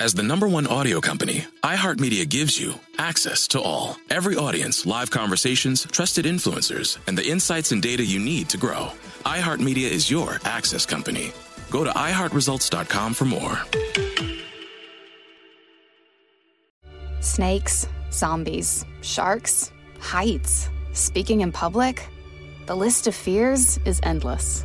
As the number one audio company, iHeartMedia gives you access to all. Every audience, live conversations, trusted influencers, and the insights and data you need to grow. iHeartMedia is your access company. Go to iHeartResults.com for more. Snakes, zombies, sharks, heights, speaking in public. The list of fears is endless.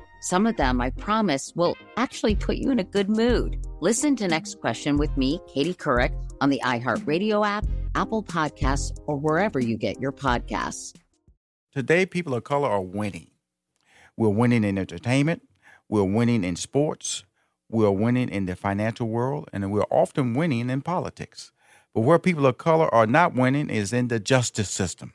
Some of them, I promise, will actually put you in a good mood. Listen to Next Question with me, Katie Couric, on the iHeartRadio app, Apple Podcasts, or wherever you get your podcasts. Today, people of color are winning. We're winning in entertainment, we're winning in sports, we're winning in the financial world, and we're often winning in politics. But where people of color are not winning is in the justice system.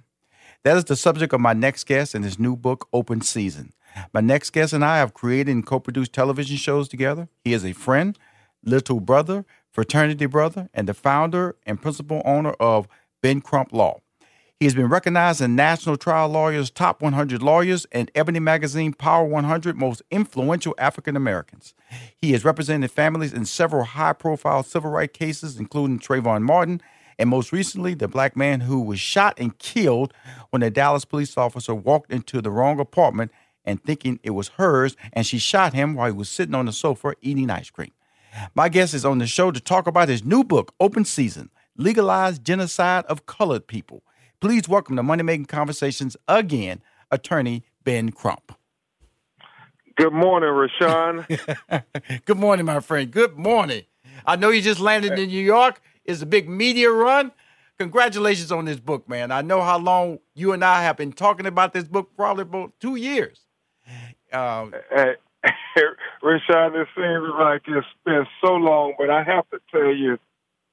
That is the subject of my next guest in his new book, Open Season. My next guest and I have created and co produced television shows together. He is a friend, little brother, fraternity brother, and the founder and principal owner of Ben Crump Law. He has been recognized in National Trial Lawyers Top 100 Lawyers and Ebony Magazine Power 100 Most Influential African Americans. He has represented families in several high profile civil rights cases, including Trayvon Martin, and most recently, the black man who was shot and killed when a Dallas police officer walked into the wrong apartment and thinking it was hers, and she shot him while he was sitting on the sofa eating ice cream. My guest is on the show to talk about his new book, Open Season Legalized Genocide of Colored People. Please welcome to Money Making Conversations again, attorney Ben Crump. Good morning, Rushion. Good morning, my friend. Good morning. I know you just landed in New York. It's a big media run. Congratulations on this book, man. I know how long you and I have been talking about this book, probably about two years. Um, hey, Rushion, it seems like it's been so long, but I have to tell you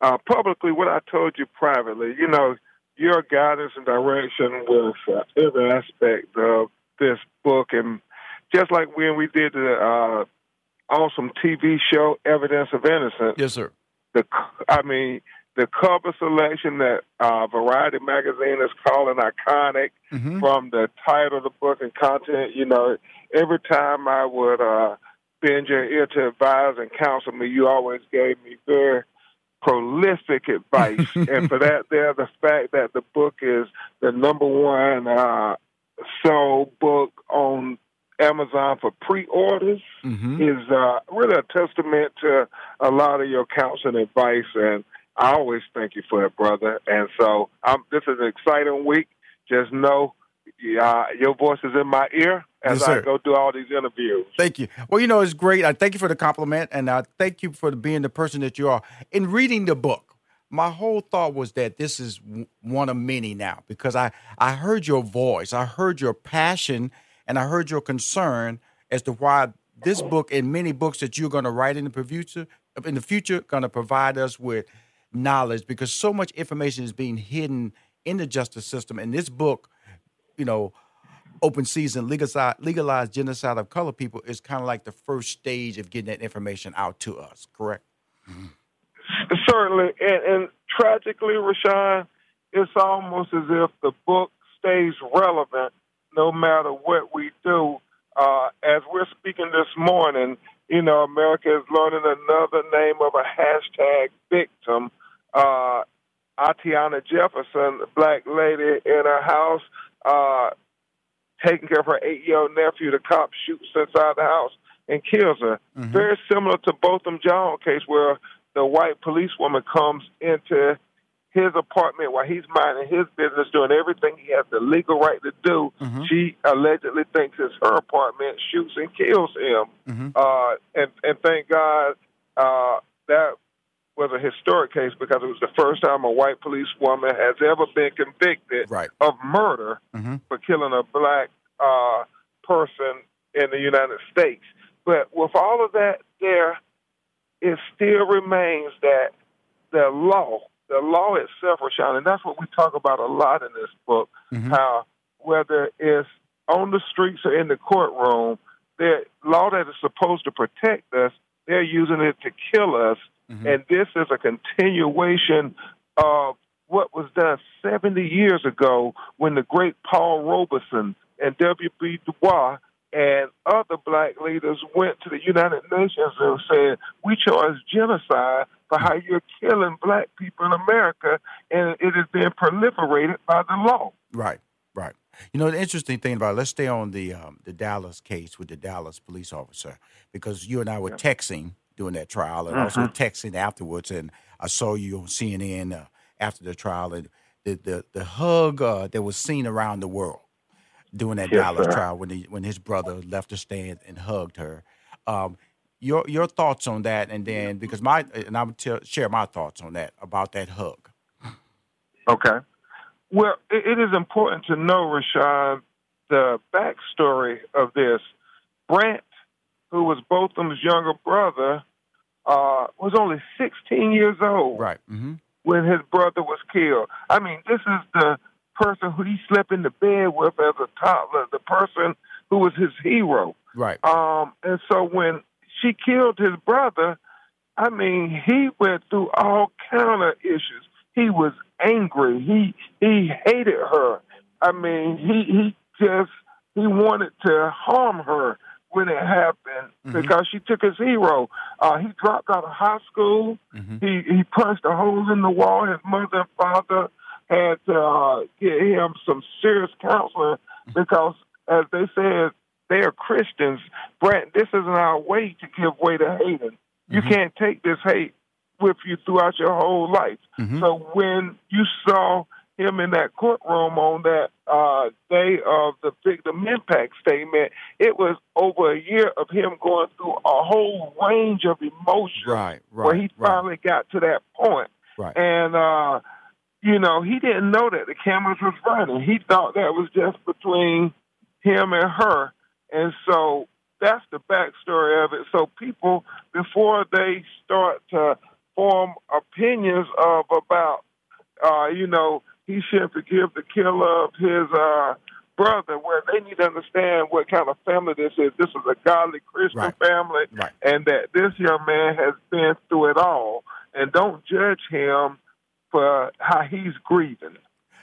uh, publicly what I told you privately. You know, your guidance and direction with uh, every aspect of this book, and just like when we did the uh, awesome TV show Evidence of Innocence. Yes, sir. The, I mean, the cover selection that uh, Variety magazine is calling iconic mm-hmm. from the title of the book and content. You know, every time I would uh, bend your ear to advise and counsel me, you always gave me very prolific advice. and for that, there, the fact that the book is the number one uh, sold book on Amazon for pre-orders mm-hmm. is uh, really a testament to a lot of your counsel and advice and I always thank you for it, brother. And so um, this is an exciting week. Just know uh, your voice is in my ear as yes, I go through all these interviews. Thank you. Well, you know, it's great. I thank you for the compliment, and I thank you for being the person that you are. In reading the book, my whole thought was that this is one of many now because I, I heard your voice, I heard your passion, and I heard your concern as to why this book and many books that you're going to write in the future in the future going to provide us with knowledge because so much information is being hidden in the justice system. And this book, you know, open season legalized, legalized genocide of color people is kind of like the first stage of getting that information out to us. Correct? Mm-hmm. Certainly, and, and tragically, Rushion, it's almost as if the book stays relevant no matter what we do. Uh, as we're speaking this morning, you know, America is learning another name of a hashtag victim uh, Atiana Jefferson, the black lady in her house, uh, taking care of her eight year old nephew. The cop shoots inside the house and kills her. Mm-hmm. Very similar to Botham Jean case, where the white policewoman comes into his apartment while he's minding his business, doing everything he has the legal right to do. Mm-hmm. She allegedly thinks it's her apartment, shoots and kills him. Mm-hmm. Uh, and and thank God uh, that was a historic case because it was the first time a white police woman has ever been convicted right. of murder mm-hmm. for killing a black uh, person in the United States. But with all of that there, it still remains that the law, the law itself, Rushion, and that's what we talk about a lot in this book, mm-hmm. how whether it's on the streets or in the courtroom, the law that is supposed to protect us, they're using it to kill us. Mm-hmm. And this is a continuation of what was done 70 years ago when the great Paul Robeson and W.B. Du Bois and other black leaders went to the United Nations and said, We charge genocide for how you're killing black people in America, and it is being proliferated by the law. Right, right. You know, the interesting thing about it, let's stay on the um, the Dallas case with the Dallas police officer, because you and I were yeah. texting during that trial and mm-hmm. also texting afterwards, and I saw you on CNN uh, after the trial, and the, the, the hug uh, that was seen around the world during that yes, Dallas sir. trial when he, when his brother left the stand and hugged her. Um, your your thoughts on that, and then because my and I would tell, share my thoughts on that about that hug. Okay. Well, it, it is important to know, Rushion, the backstory of this. Brandt, who was Botham's younger brother, uh, was only 16 years old. Right. Mm-hmm. When his brother was killed. I mean, this is the person who he slept in the bed with as a toddler, the person who was his hero. Right. Um, and so when she killed his brother, I mean, he went through all kind of issues. He was angry. He he hated her. I mean, he he just he wanted to harm her when it happened mm-hmm. because she took his hero. Uh, he dropped out of high school. Mm-hmm. He he punched a hole in the wall. His mother and father had to uh, get him some serious counseling because, as they said, they are Christians. Brandt, this isn't our way to give way to hating. You mm-hmm. can't take this hate with you throughout your whole life. Mm-hmm. So when you saw him in that courtroom on that uh, day of the victim impact statement, it was over a year of him going through a whole range of emotions. Right, right. Where he finally right. got to that point. Right. And uh, you know, he didn't know that the cameras was running. He thought that was just between him and her. And so that's the backstory of it. So people, before they start to form opinions of about, uh, you know, he should forgive the killer of his uh, brother, where they need to understand what kind of family this is. This is a godly Christian right. family, right. and that this young man has been through it all. And don't judge him for how he's grieving.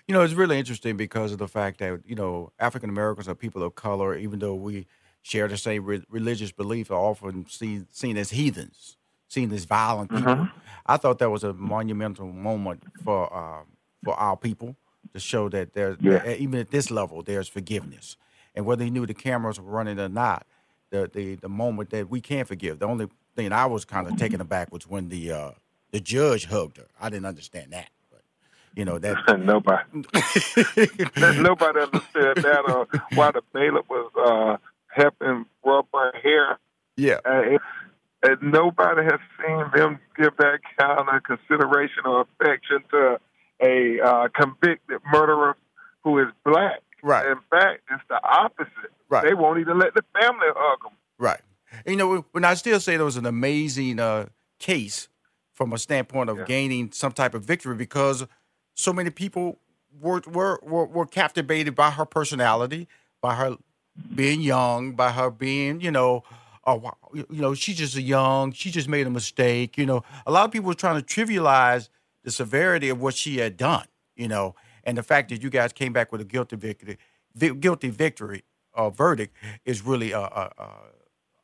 You know, it's really interesting because of the fact that you know African Americans are people of color, even though we share the same re- religious belief, are often seen seen as heathens, seen as violent people. Mm-hmm. I thought that was a monumental moment for uh, for our people to show that there's yeah. even at this level there's forgiveness, and whether he knew the cameras were running or not, the the the moment that we can forgive. The only thing I was kind of taken aback was when the uh, the judge hugged her. I didn't understand that. But, you know that nobody nobody understood that or why the bailiff was uh, helping rub her hair. Yeah, uh, it, and nobody has seen them give that kind of consideration or affection to a uh, convicted murderer who is black. Right. In fact, it's the opposite. Right. They won't even let the family hug them. Right. And, you know, when I still say there was an amazing uh, case from a standpoint of yeah. gaining some type of victory because so many people were, were were were captivated by her personality, by her being young, by her being, you know, you know, she's just a young, she just made a mistake. You know, a lot of people were trying to trivialize the severity of what she had done. You know, and the fact that you guys came back with a guilty victory, guilty victory uh, verdict is really uh, uh, uh,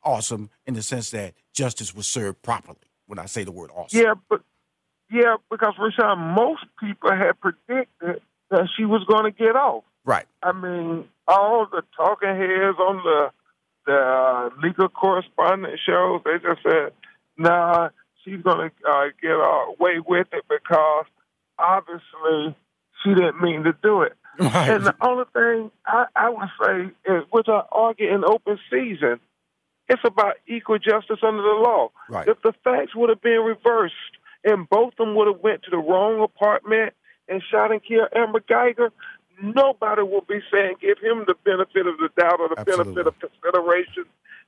awesome in the sense that justice was served properly when I say the word awesome. Yeah, but yeah, because Rushion, most people had predicted that she was going to get off. Right. I mean, all the talking heads on the the uh, legal correspondent shows, they just said, "Nah, she's going to uh, get away with it because obviously she didn't mean to do it. Right. And the only thing I, I would say is, which I argue in open season, it's about equal justice under the law. Right. If the facts would have been reversed and Botham would have went to the wrong apartment and shot and killed Amber Geiger, nobody would be saying give him the benefit of the doubt or the Absolutely. benefit of consideration.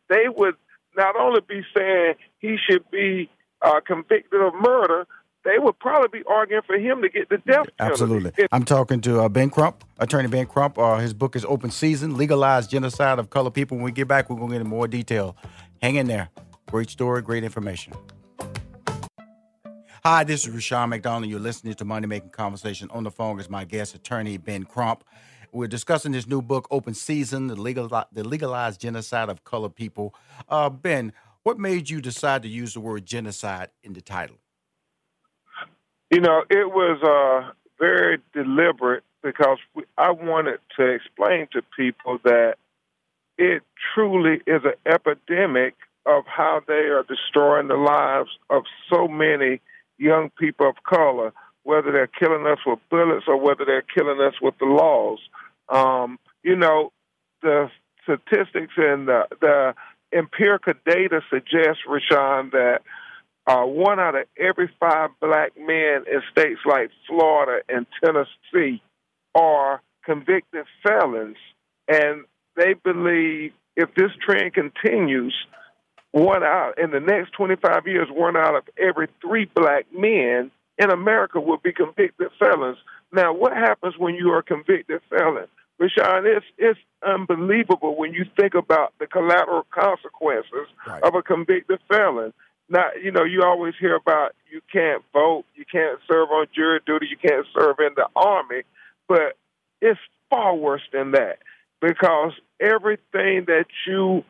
They would not only be saying he should be uh, convicted of murder, they would probably be arguing for him to get the death penalty. Absolutely. I'm talking to uh, Ben Crump, attorney Ben Crump. Uh, his book is Open Season, Legalized Genocide of Colored People. When we get back, we're going to get into more detail. Hang in there. Great story, great information. Hi, this is Rushion McDonald. You're listening to Money Making Conversation. On the phone is my guest attorney, Ben Crump. We're discussing this new book, Open Season, the, legal, the legalized genocide of colored people. Uh, ben, what made you decide to use the word genocide in the title? You know, it was uh, very deliberate because I wanted to explain to people that it truly is an epidemic of how they are destroying the lives of so many young people of color, whether they're killing us with bullets or whether they're killing us with the laws. Um, you know, the statistics and the, the empirical data suggests, Rushion, that uh, one out of every five black men in states like Florida and Tennessee are convicted felons. And they believe if this trend continues, one out in the next 25 years, one out of every three black men in America will be convicted felons. Now, what happens when you are a convicted felon? Rushion, it's, it's unbelievable when you think about the collateral consequences right. of a convicted felon. Not, you know, you always hear about you can't vote, you can't serve on jury duty, you can't serve in the army, but it's far worse than that because everything that you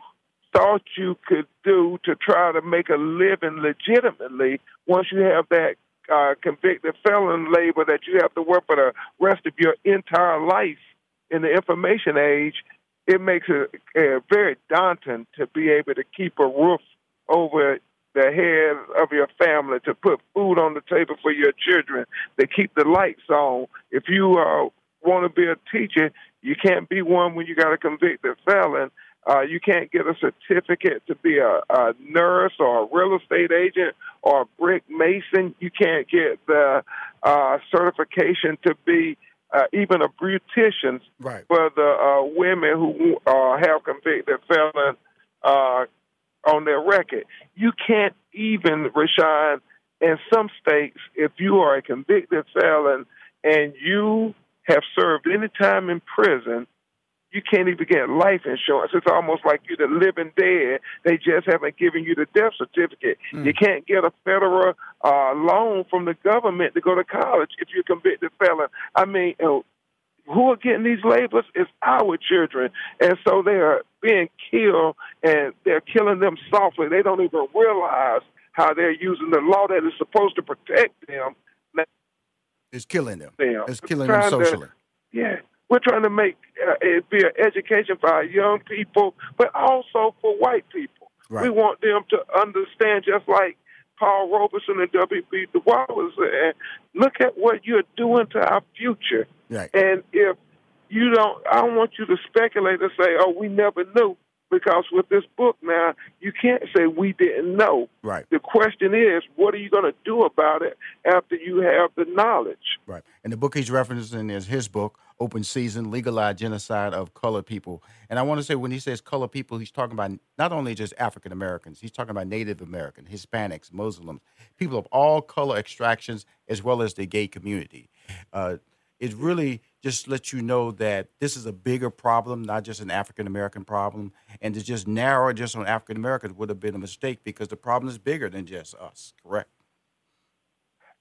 thought you could do to try to make a living legitimately once you have that uh, convicted felon label that you have to work for the rest of your entire life in the information age, it makes it uh, very daunting to be able to keep a roof over the head of your family, to put food on the table for your children, to keep the lights on. If you uh, want to be a teacher, you can't be one when you got a convicted felon. Uh, you can't get a certificate to be a, a nurse or a real estate agent or a brick mason. You can't get the uh, certification to be uh, even a beautician right. for the uh, women who uh, have convicted felon uh, on their record. You can't even, Rushion, in some states, if you are a convicted felon and you have served any time in prison, you can't even get life insurance. It's almost like you're the living dead. They just haven't given you the death certificate. Mm. You can't get a federal uh, loan from the government to go to college if you're convicted felon. I mean, uh, who are getting these labels is our children, and so they are being killed, and they're killing them softly. They don't even realize how they're using the law that is supposed to protect them. It's killing them. It's killing them socially. To, yeah, we're trying to make uh, it be an education for our young people, but also for white people. Right. We want them to understand, just like Paul Robeson and W.B. Du Bois was saying, look at what you're doing to our future. Right. And if you don't, I don't want you to speculate and say, oh, we never knew because with this book now, you can't say we didn't know. Right. The question is, what are you going to do about it after you have the knowledge? Right. And the book he's referencing is his book, Open Season: Legalized Genocide of Colored People. And I want to say, when he says colored people, he's talking about not only just African Americans. He's talking about Native American, Hispanics, Muslims, people of all color extractions, as well as the gay community. Uh, it really just let you know that this is a bigger problem, not just an African American problem. And to just narrow it just on African Americans would have been a mistake because the problem is bigger than just us, correct?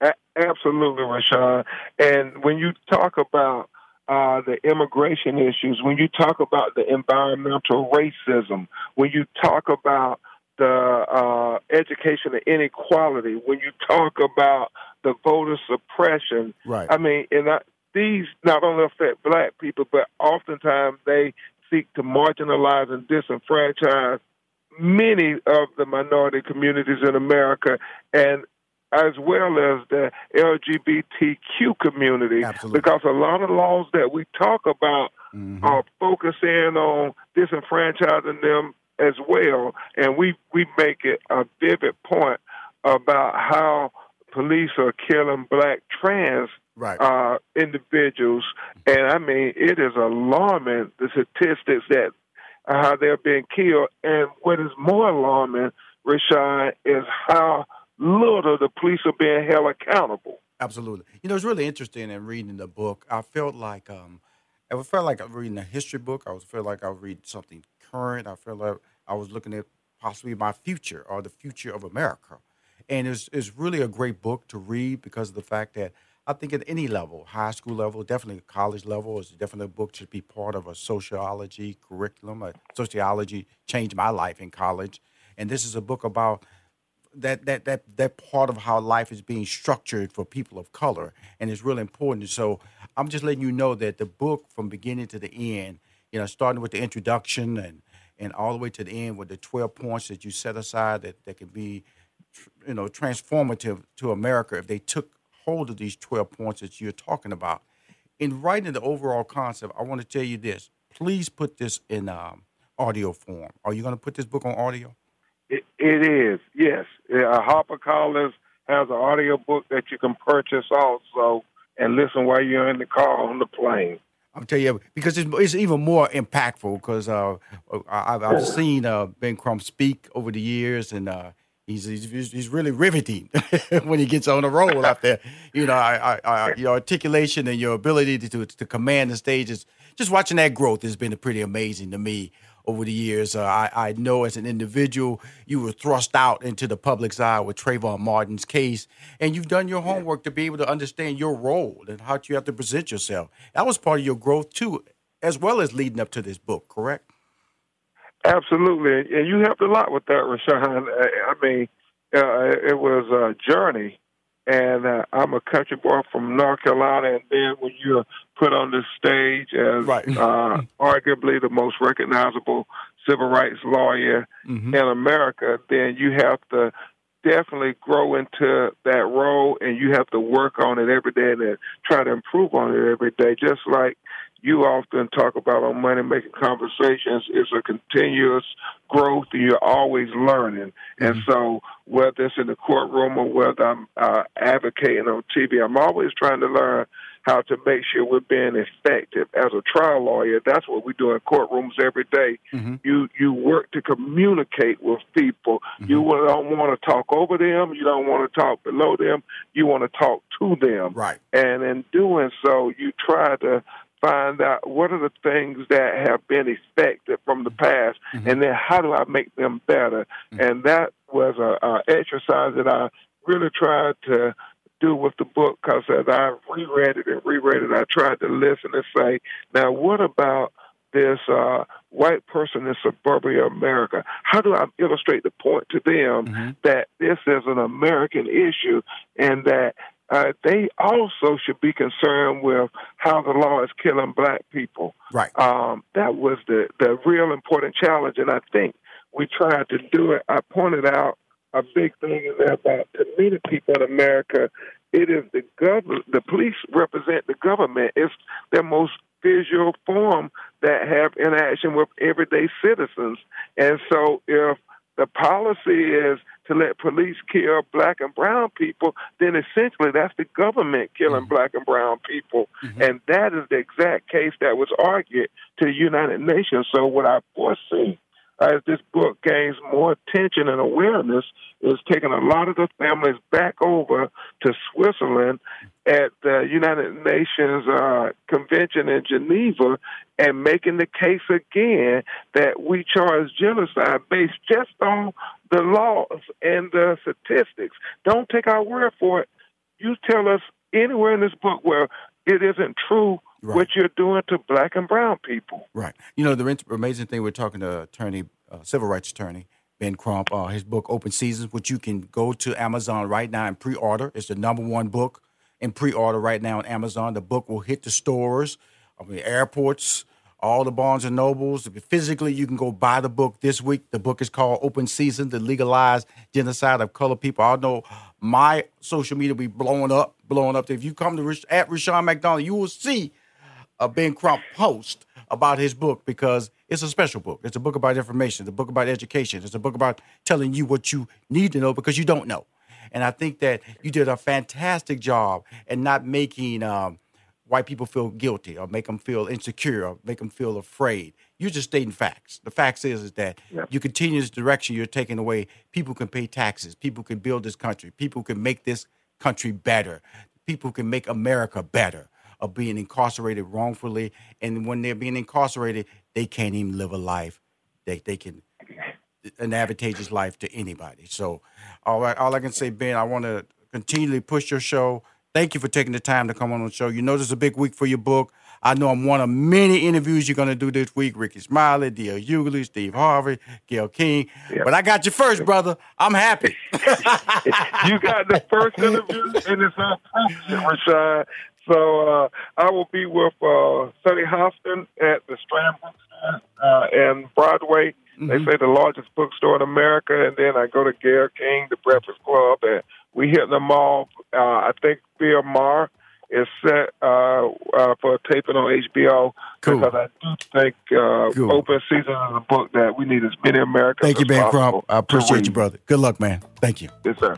A- absolutely, Rushion. And when you talk about uh, the immigration issues, when you talk about the environmental racism, when you talk about the uh, education inequality, when you talk about the voter suppression, right. I mean, and I, these not only affect black people, but oftentimes they seek to marginalize and disenfranchise many of the minority communities in America. And as well as the LGBTQ community. Absolutely. Because a lot of laws that we talk about mm-hmm. are focusing on disenfranchising them as well. And we, we make it a vivid point about how police are killing black trans right. uh, individuals. And I mean, it is alarming the statistics that uh, how they're being killed. And what is more alarming, Rushion, is how little the police are being held accountable. Absolutely. You know, it's really interesting in reading the book. I felt like um, I felt like I was reading a history book. I was felt like I was reading something current. I felt like I was looking at possibly my future or the future of America. And it's, it's really a great book to read because of the fact that I think at any level, high school level, definitely college level, is definitely a book should be part of a sociology curriculum. A sociology changed my life in college, and this is a book about that that that that part of how life is being structured for people of color, and it's really important. So I'm just letting you know that the book, from beginning to the end, you know, starting with the introduction and and all the way to the end with the 12 points that you set aside that that can be, you know, transformative to America if they took hold of these 12 points that you're talking about. In writing the overall concept, I want to tell you this. Please put this in um, audio form. Are you going to put this book on audio? it, it is, yes. Uh, HarperCollins has an audio book that you can purchase also and listen while you're in the car on the plane. I'm telling you because it's, it's even more impactful because uh, I've, I've, seen uh, Ben Crump speak over the years, and uh, he's, he's, he's really riveting when he gets on the roll out there. You know, I, I, I, your articulation and your ability to to command the stage is Just watching that growth has been pretty amazing to me over the years. Uh, I, I know as an individual, you were thrust out into the public's eye with Trayvon Martin's case, and you've done your homework to be able to understand your role and how you have to present yourself. That was part of your growth too, as well as leading up to this book. Correct? Absolutely, and you helped a lot with that, Rushion. I mean, uh, it was a journey, and uh, I'm a country boy from North Carolina, and then when you're put on the stage as right. uh, arguably the most recognizable civil rights lawyer mm-hmm. in America, then you have to definitely grow into that role and you have to work on it every day and try to improve on it every day. Just like you often talk about on money making conversations it's a continuous growth and you're always learning mm-hmm. and so whether it's in the courtroom or whether i'm uh, advocating on tv i'm always trying to learn how to make sure we're being effective as a trial lawyer that's what we do in courtrooms every day. Mm-hmm. you you work to communicate with people mm-hmm. you don't want to talk over them you don't want to talk below them you want to talk to them right and in doing so you try to find out what are the things that have been expected from the past, mm-hmm. and then how do I make them better? Mm-hmm. And that was a, a exercise that I really tried to do with the book because as I reread it and reread it, I tried to listen and say, now what about this uh, white person in suburbia America? How do I illustrate the point to them mm-hmm. that this is an American issue and that uh, they also should be concerned with how the law is killing black people. Right. Um, that was the, the real important challenge, and I think we tried to do it. I pointed out a big thing in there about to many people in America, it is the government. The police represent the government. It's their most visual form that have interaction with everyday citizens, and so if the policy is to let police kill black and brown people, then essentially that's the government killing mm-hmm. black and brown people. Mm-hmm. And that is the exact case that was argued to the United Nations. So what I foresee as this book gains more attention and awareness, is taking a lot of the families back over to Switzerland at the United Nations uh, convention in Geneva and making the case again that we charge genocide based just on the laws and the statistics. Don't take our word for it. You tell us anywhere in this book where it isn't true right. what you're doing to black and brown people. Right. You know, the amazing thing we're talking to attorney, uh, civil rights attorney Ben Crump, uh, his book Open Seasons, which you can go to Amazon right now and pre-order. It's the number one book in pre-order right now on Amazon. The book will hit the stores, I mean, airports, all the Barnes and Nobles. Physically, you can go buy the book this week. The book is called Open Season: The Legalized Genocide of Colored People. I know my social media will be blowing up, blowing up. If you come to Rich, at Rushion McDonald, you will see a Ben Crump post about his book because it's a special book. It's a book about information. It's a book about education. It's a book about telling you what you need to know because you don't know. And I think that you did a fantastic job in not making um, white people feel guilty or make them feel insecure or make them feel afraid. You're just stating facts. The facts is, is that yeah. you continue this direction you're taking away. People can pay taxes. People can build this country. People can make this country better. People can make America better of being incarcerated wrongfully. And when they're being incarcerated, they can't even live a life that they can an advantageous life to anybody. So all right, all I can say, Ben, I want to continually push your show. Thank you for taking the time to come on the show. You know this is a big week for your book. I know I'm one of many interviews you're going to do this week. Rickey Smiley, D.L. Hughley, Steve Harvey, Gayle King. Yep. But I got you first, brother. I'm happy. you got the first interview, and it's unfortunate, Rushion. So uh, I will be with uh, Sunny Hostin at the Strand Bookstore uh, and Broadway. Mm-hmm. They say the largest bookstore in America, and then I go to Gayle King, the Breakfast Club, and we hit them all. Uh, I think Bill Maher is set uh, uh, for taping on HBO cool. because I do think uh, cool. Open Season is a book that we need as many Americans. Thank you, Ben Crump. I appreciate you, brother. Good luck, man. Thank you. Yes, sir.